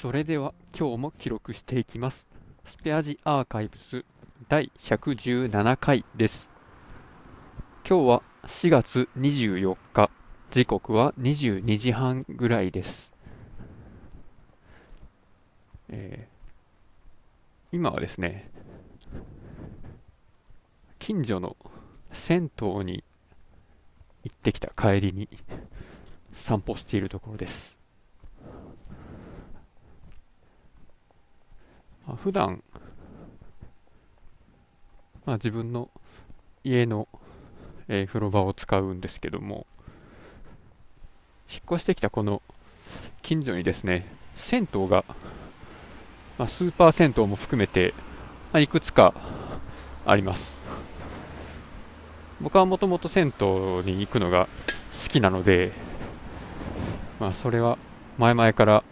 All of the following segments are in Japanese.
それでは今日も記録していきます。スペアジアーカイブス第117回です。今日は4月24日。時刻は22時半ぐらいです、えー今はですね近所の銭湯に行ってきた帰りに散歩しているところですまあ普段、まあ、自分の家の、えー風呂場を使うんですけども引っ越してきたこの近所にですね銭湯が、まあ、スーパー銭湯も含めて、まあ、いくつかあります。僕はもともと銭湯に行くのが好きなので、まあ、それは前々から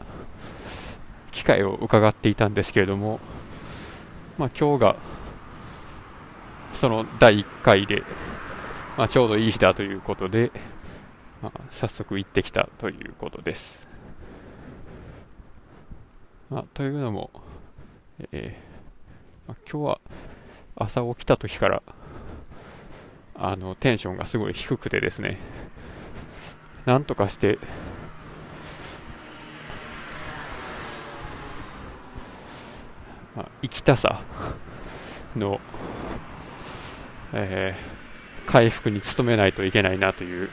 機会を伺っていたんですけれども、まあ、今日がその第1回で、まあ、ちょうどいい日だということで、まあ、早速行ってきたということです。まあ、というのも、えーまあ、今日は朝起きた時からあのテンションがすごい低くてですねなんとかしてまあ、生きたさの、えー回復に努めないといけないなという、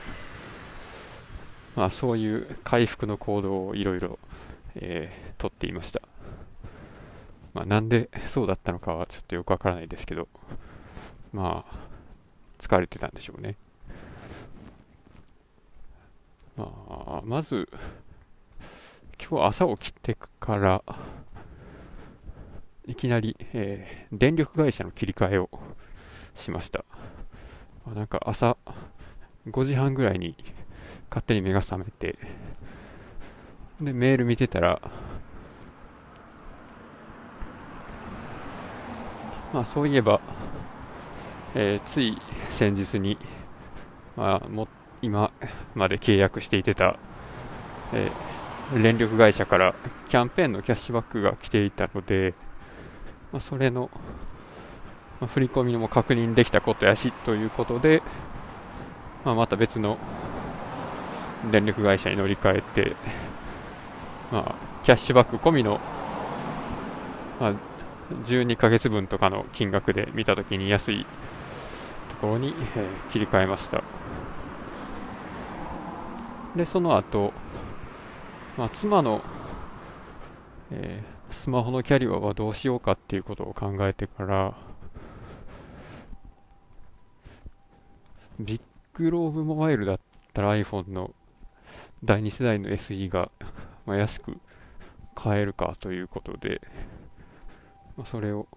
まあ、そういう回復の行動をいろいろえーとっていました、まあ、なんでそうだったのかはちょっとよくわからないですけどまあ疲れてたんでしょうね、まあ、まず今日朝起きてからいきなり、えー電力会社の切り替えをしました。まあなんか朝5時半ぐらいに勝手に目が覚めて、で、メール見てたら、まあそういえば、えーつい先日に、まあも今まで契約していてた、えー電力会社からキャンペーンのキャッシュバックが来ていたので、まあ、それの、まあ振り込みも確認できたことやしということで、まあ、また別の電力会社に乗り換えて、まあ、キャッシュバック込みの、まあ、12ヶ月分とかの金額で見たときに安いところに、えー切り替えました。でその後、まあ、妻の、えースマホのキャリアはどうしようかっていうことを考えてからビッグローブモバイルだったら iPhone の第2世代の SE が、ま、安く買えるかということで、ま、それを、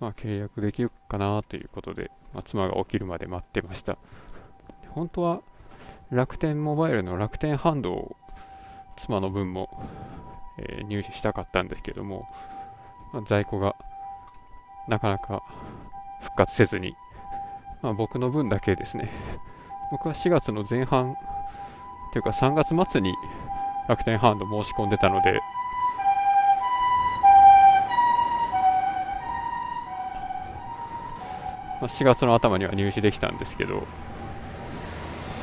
まあ、契約できるかなということで、ま、妻が起きるまで待ってました。本当は楽天モバイルの楽天ハンドを妻の分も、えー入手したかったんですけども、まあ在庫がなかなか復活せずに、まあ、僕の分だけですね。僕は4月の前半というか3月末に楽天ハンド申し込んでたのでまあ4月の頭には入手できたんですけど、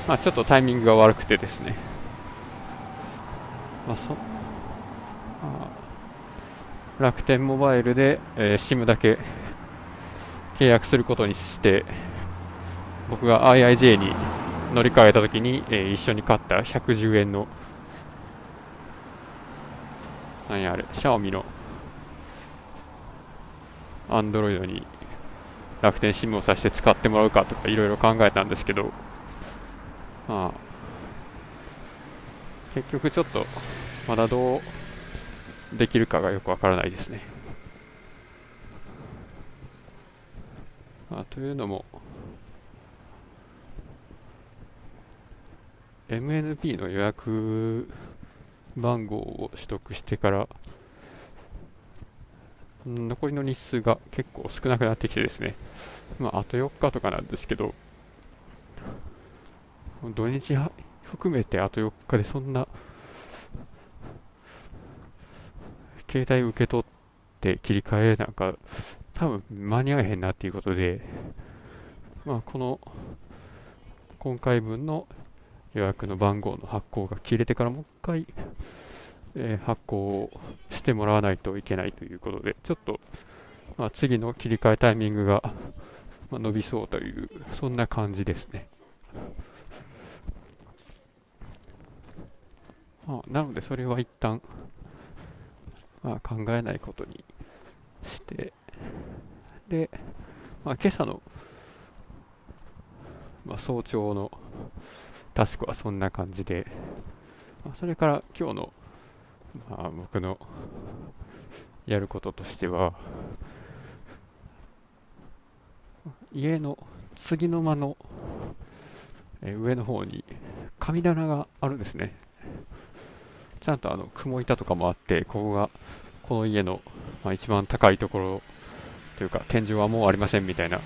まあ、ちょっとタイミングが悪くてですね、まあそ楽天モバイルで、えー SIM だけ契約することにして僕が IIJ に乗り換えた時に、えー一緒に買った110円の何やあれシャオミのアンドロイドに楽天 SIM をさして使ってもらうかとかいろいろ考えたんですけどまあ結局ちょっとまだどうできるかがよくわからないですね。まあ、というのも MNP の予約番号を取得してから残りの日数が結構少なくなってきてですね、まあ、あと4日とかなんですけど土日含めてあと4日でそんな携帯受け取って切り替えなんか多分間に合えへんなっていうことで、まあ、この今回分の予約の番号の発行が切れてからもう一回、えー、発行してもらわないといけないということで、ちょっと、まあ、次の切り替えタイミングが、まあ、伸びそうという、そんな感じですね。まあ、なので、それは一旦、まあ、考えないことにして、で、まあ、今朝の、まあ、早朝のタスクはそんな感じで、まあ、それから今日の、まあ、僕のやることとしては、家の次の間の、え上の方に神棚があるんですね。ちゃんとあの雲板とかもあって、ここがこの家の、まあ、一番高いところというか天井はもうありませんみたいな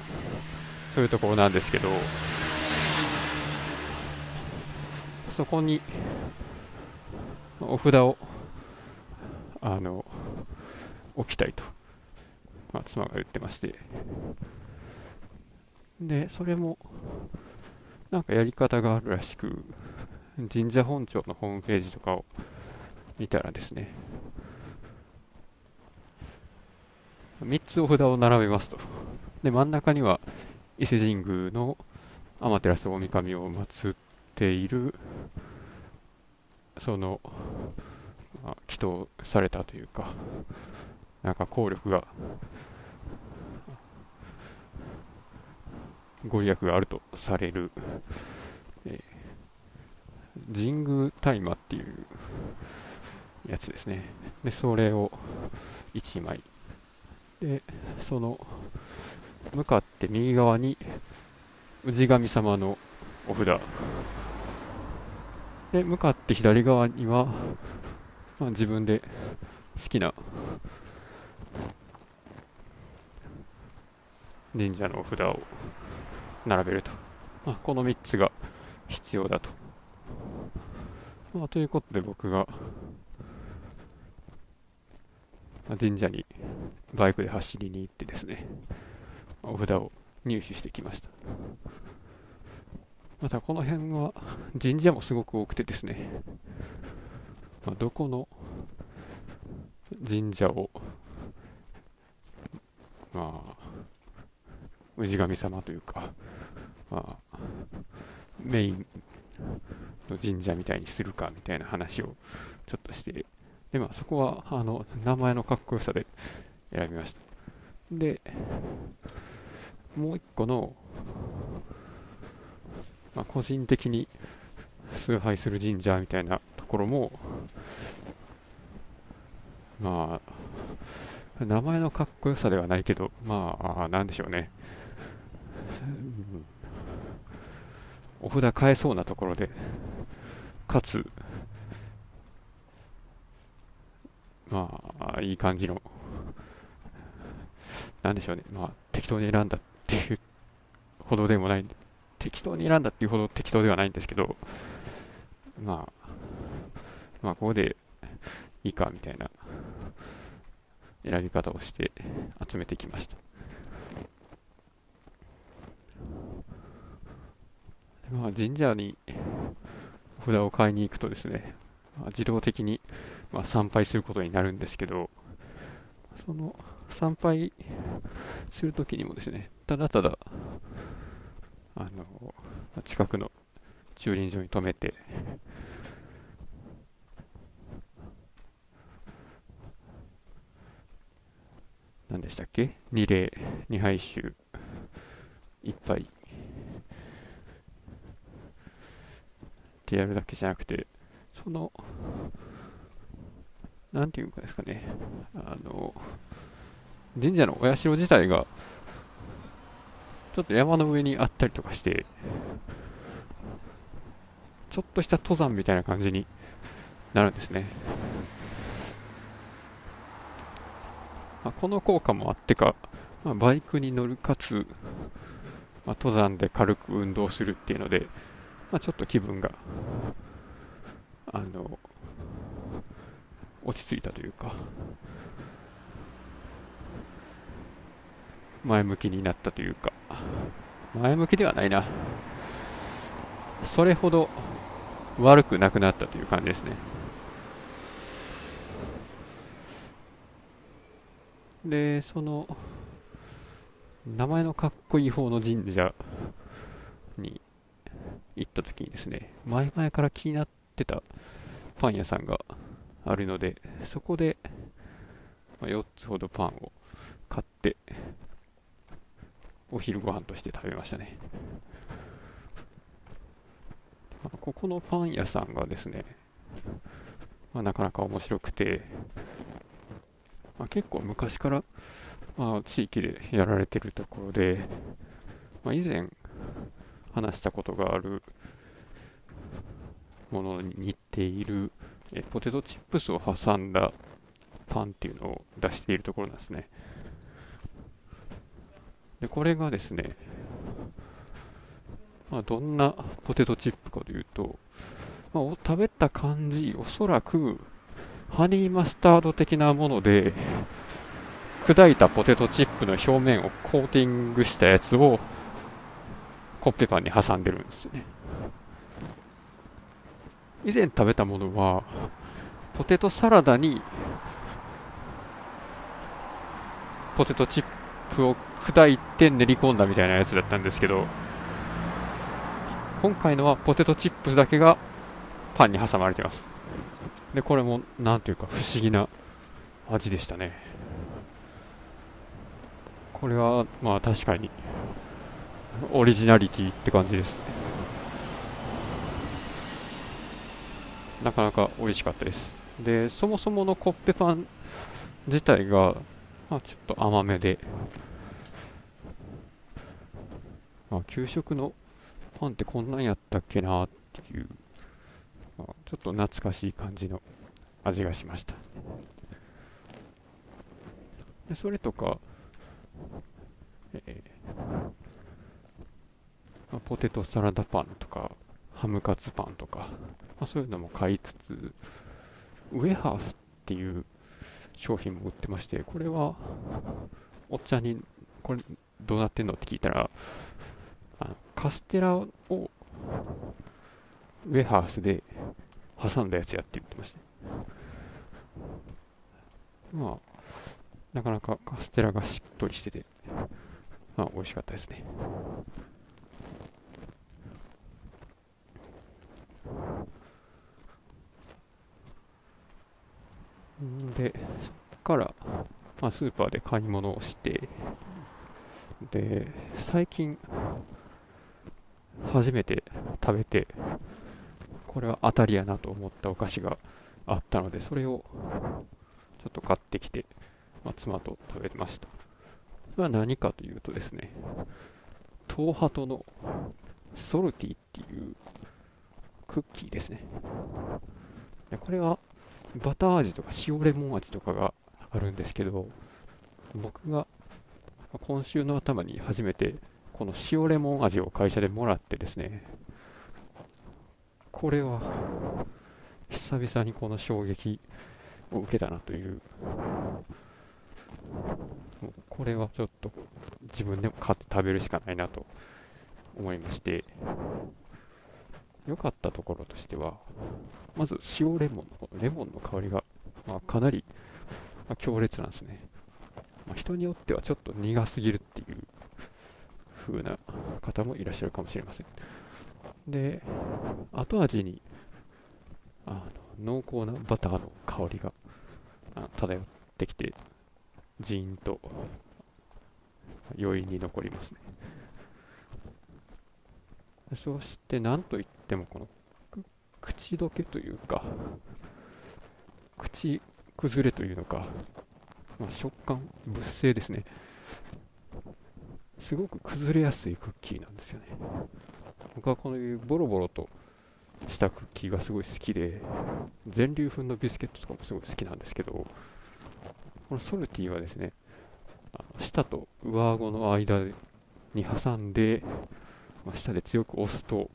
そういうところなんですけどそこにお札をあの置きたいと、まあ、妻が言ってまして。でそれもなんかやり方があるらしく神社本庁のホームページとかを見たらですね3つお札を並べますと。で、真ん中には伊勢神宮の天照大神を祀っている、その、まあ、祈祷されたというか、なんか効力が、ご利益があるとされる、えー、神宮大麻っていうやつですね。で、それを1枚。でその向かって右側に氏神様のお札。で向かって左側には、まあ、自分で好きな神社のお札を並べると、まあ、この3つが必要だと、まあ、ということで僕が神社にバイクで走りに行ってですね、お札を入手してきました。またこの辺は神社もすごく多くてですね、まあ、どこの神社を、まあ、氏神様というか、まあ、メインの神社みたいにするかみたいな話をちょっとしてで、まあ、そこは、あの、名前のかっこよさで選びました。で、もう一個の、まあ、個人的に崇拝する神社みたいなところも、まあ、名前のかっこよさではないけど、まあ、なんでしょうね。お札買えそうなところで、かつ、まあ、いい感じの、なんでしょうね、まあ、適当に選んだっていうほどでもない、適当に選んだっていうほど適当ではないんですけど、まあ、まあ、ここでいいかみたいな選び方をして集めてきました。まあ、神社に札を買いに行くとですね、まあ、自動的にまあ、参拝することになるんですけど、その参拝するときにもですね、ただただ、あの、近くの駐輪場に止めて、何でしたっけ？二礼、二杯酒、一杯。ってやるだけじゃなくて、そのなんていうかですかね、あの、神社のお社自体が、ちょっと山の上にあったりとかして、ちょっとした登山みたいな感じになるんですね。まあ、この効果もあってか、まあ、バイクに乗るかつ、まあ、登山で軽く運動するっていうので、まあ、ちょっと気分が、あの、落ち着いたというか。前向きになったというか。前向きではないな。それほど悪くなくなったという感じですね。でその名前のかっこいい方の神社に行った時にですね前々から気になってたパン屋さんがあるのでそこで、ま4つほどパンを買ってお昼ご飯として食べましたね。ここのパン屋さんがですね、まあ、なかなか面白くて、まあ、結構昔から、まあ、地域でやられてるところで、まあ、以前話したことがあるものに似ているえポテトチップスを挟んだパンっていうのを出しているところなんですね。でこれがですね、まあ、どんなポテトチップかというと、まあ、食べた感じおそらくハニーマスタード的なもので砕いたポテトチップの表面をコーティングしたやつをコッペパンに挟んでるんですね。以前食べたものはポテトサラダにポテトチップを砕いて練り込んだみたいなやつだったんですけど今回のはポテトチップだけがパンに挟まれてます。でこれも何というか不思議な味でしたね。これはまあ確かにオリジナリティって感じですね。なかなか美味しかったです。でそもそものコッペパン自体が、まあ、ちょっと甘めで、まあ、給食のパンってこんなんやったっけなっていう、まあ、ちょっと懐かしい感じの味がしました。でそれとか、えーまあ、ポテトサラダパンとかハムカツパンとか、まあ、そういうのも買いつつ、ウェハースっていう商品も売ってまして、これはおっちゃんに、これどうなってんのって聞いたら、あのカステラをウェハースで挟んだやつやって言ってました。まあ、なかなかカステラがしっとりしてて、まあ、美味しかったですね。で、そこから、まあ、スーパーで買い物をして、で、最近、初めて食べて、これは当たりやなと思ったお菓子があったので、それをちょっと買ってきて、まあ、妻と食べました。それは何かというとですね、東ハトのソルティっていうクッキーですね。これはバター味とか塩レモン味とかがあるんですけど、僕が今週の頭に初めてこの塩レモン味を会社でもらってですね、これは久々にこの衝撃を受けたなという、これはちょっと自分でも買って食べるしかないなと思いまして、良かったところとしては、まず塩レモンのこのレモンの香りが、まあ、かなり、まあ、強烈なんですね。まあ、人によってはちょっと苦すぎるっていう風な方もいらっしゃるかもしれません。で、後味にあの濃厚なバターの香りが漂ってきて、ジーンと余韻に残りますね。そして何といってもこの口どけというか口崩れというのか、まあ、食感物性ですね。すごく崩れやすいクッキーなんですよね。僕はこういうボロボロとしたクッキーがすごい好きで全粒粉のビスケットとかもすごい好きなんですけどこのソルティはですねあの舌と上顎の間に挟んでまあ、下で強く押すと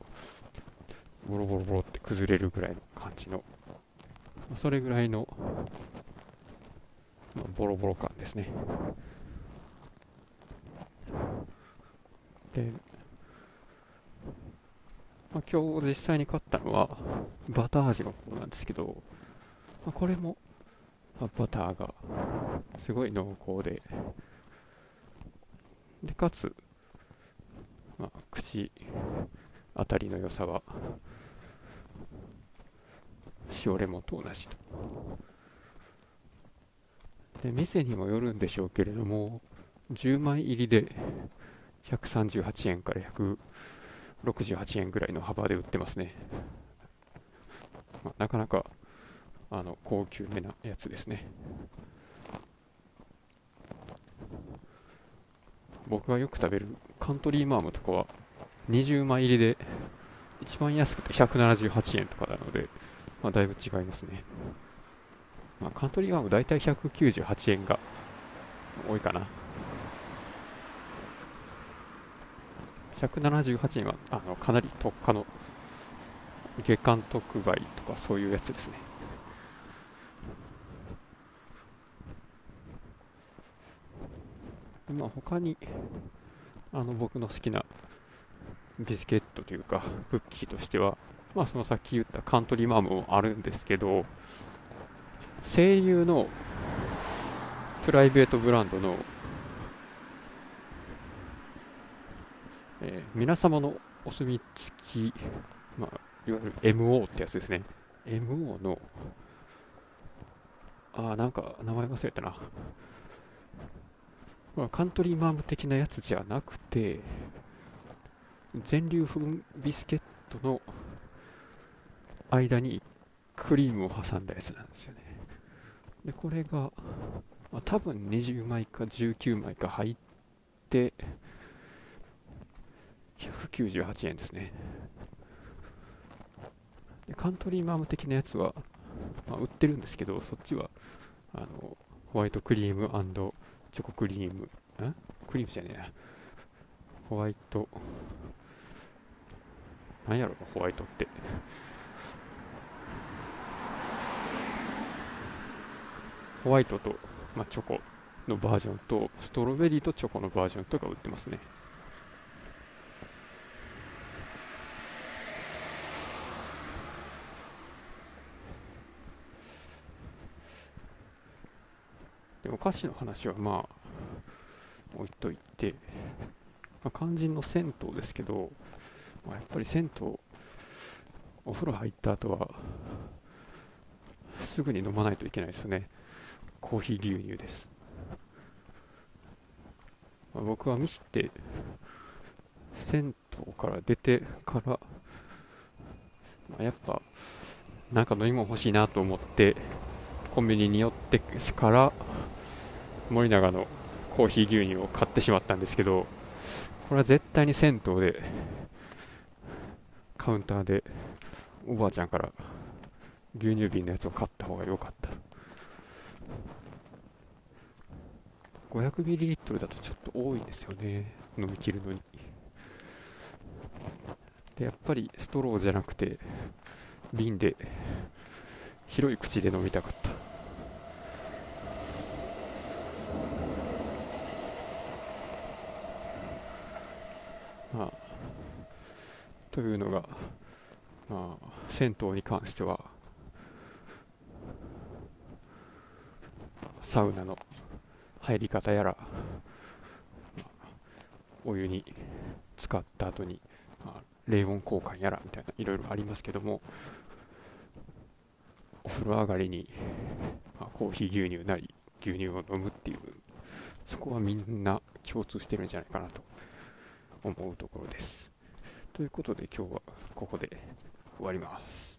ボロボロボロって崩れるぐらいの感じのそれぐらいの、まあ、ボロボロ感ですね。で、まあ、今日実際に買ったのはバター味の方なんですけど、まあ、これも、まあ、バターがすごい濃厚ででかつ、まあ、口当たりの良さは塩レモンと同じと。で店にもよるんでしょうけれども10枚入りで138円から168円ぐらいの幅で売ってますね、まあ、なかなかあの高級めなやつですね。僕がよく食べるカントリーマームとかは20枚入りで一番安くて178円とかなので、まあ、だいぶ違いますね、まあ、カントリーマーム大体198円が多いかな。178円はあのかなり特価の月間特売とかそういうやつですね。まあ他にあの僕の好きなビスケットというかクッキーとしてはまあそのさっき言ったカントリーマームもあるんですけど声優のプライベートブランドの、えー、皆様のお墨付き、まあ、いわゆる MO ってやつですね。MO のああなんか名前忘れたな。まあ、カントリーマーム的なやつじゃなくて全粒粉ビスケットの間にクリームを挟んだやつなんですよね。でこれが、まあ、多分20枚か19枚か入って198円ですねでカントリーマーム的なやつは、まあ、売ってるんですけどそっちはあのホワイトクリームチョコクリーム、んクリームじゃねえな。ホワイト、なんやろ、ホワイトって。ホワイトと、まあ、チョコのバージョンと、ストロベリーとチョコのバージョンとか売ってますね。でお菓子の話はまあ置いといて、まあ、肝心の銭湯ですけど、まあ、やっぱり銭湯お風呂入った後はすぐに飲まないといけないですよねコーヒー牛乳です、まあ、僕はミスって銭湯から出てから、まあ、やっぱなんか飲み物欲しいなと思ってコンビニに寄ってから森永のコーヒー牛乳を買ってしまったんですけどこれは絶対に銭湯でカウンターでおばあちゃんから牛乳瓶のやつを買った方が良かった。500ml だとちょっと多いんですよね。飲み切るのに。でやっぱりストローじゃなくて瓶で広い口で飲みたかった。まあ、というのが、まあ、銭湯に関してはサウナの入り方やら、お湯に使った後に、まあ、冷温交換やらみたいないろいろありますけどもお風呂上がりに、まあ、コーヒー牛乳なり牛乳を飲むっていうそこはみんな共通してるんじゃないかなと思うところです。ということで今日はここで終わります。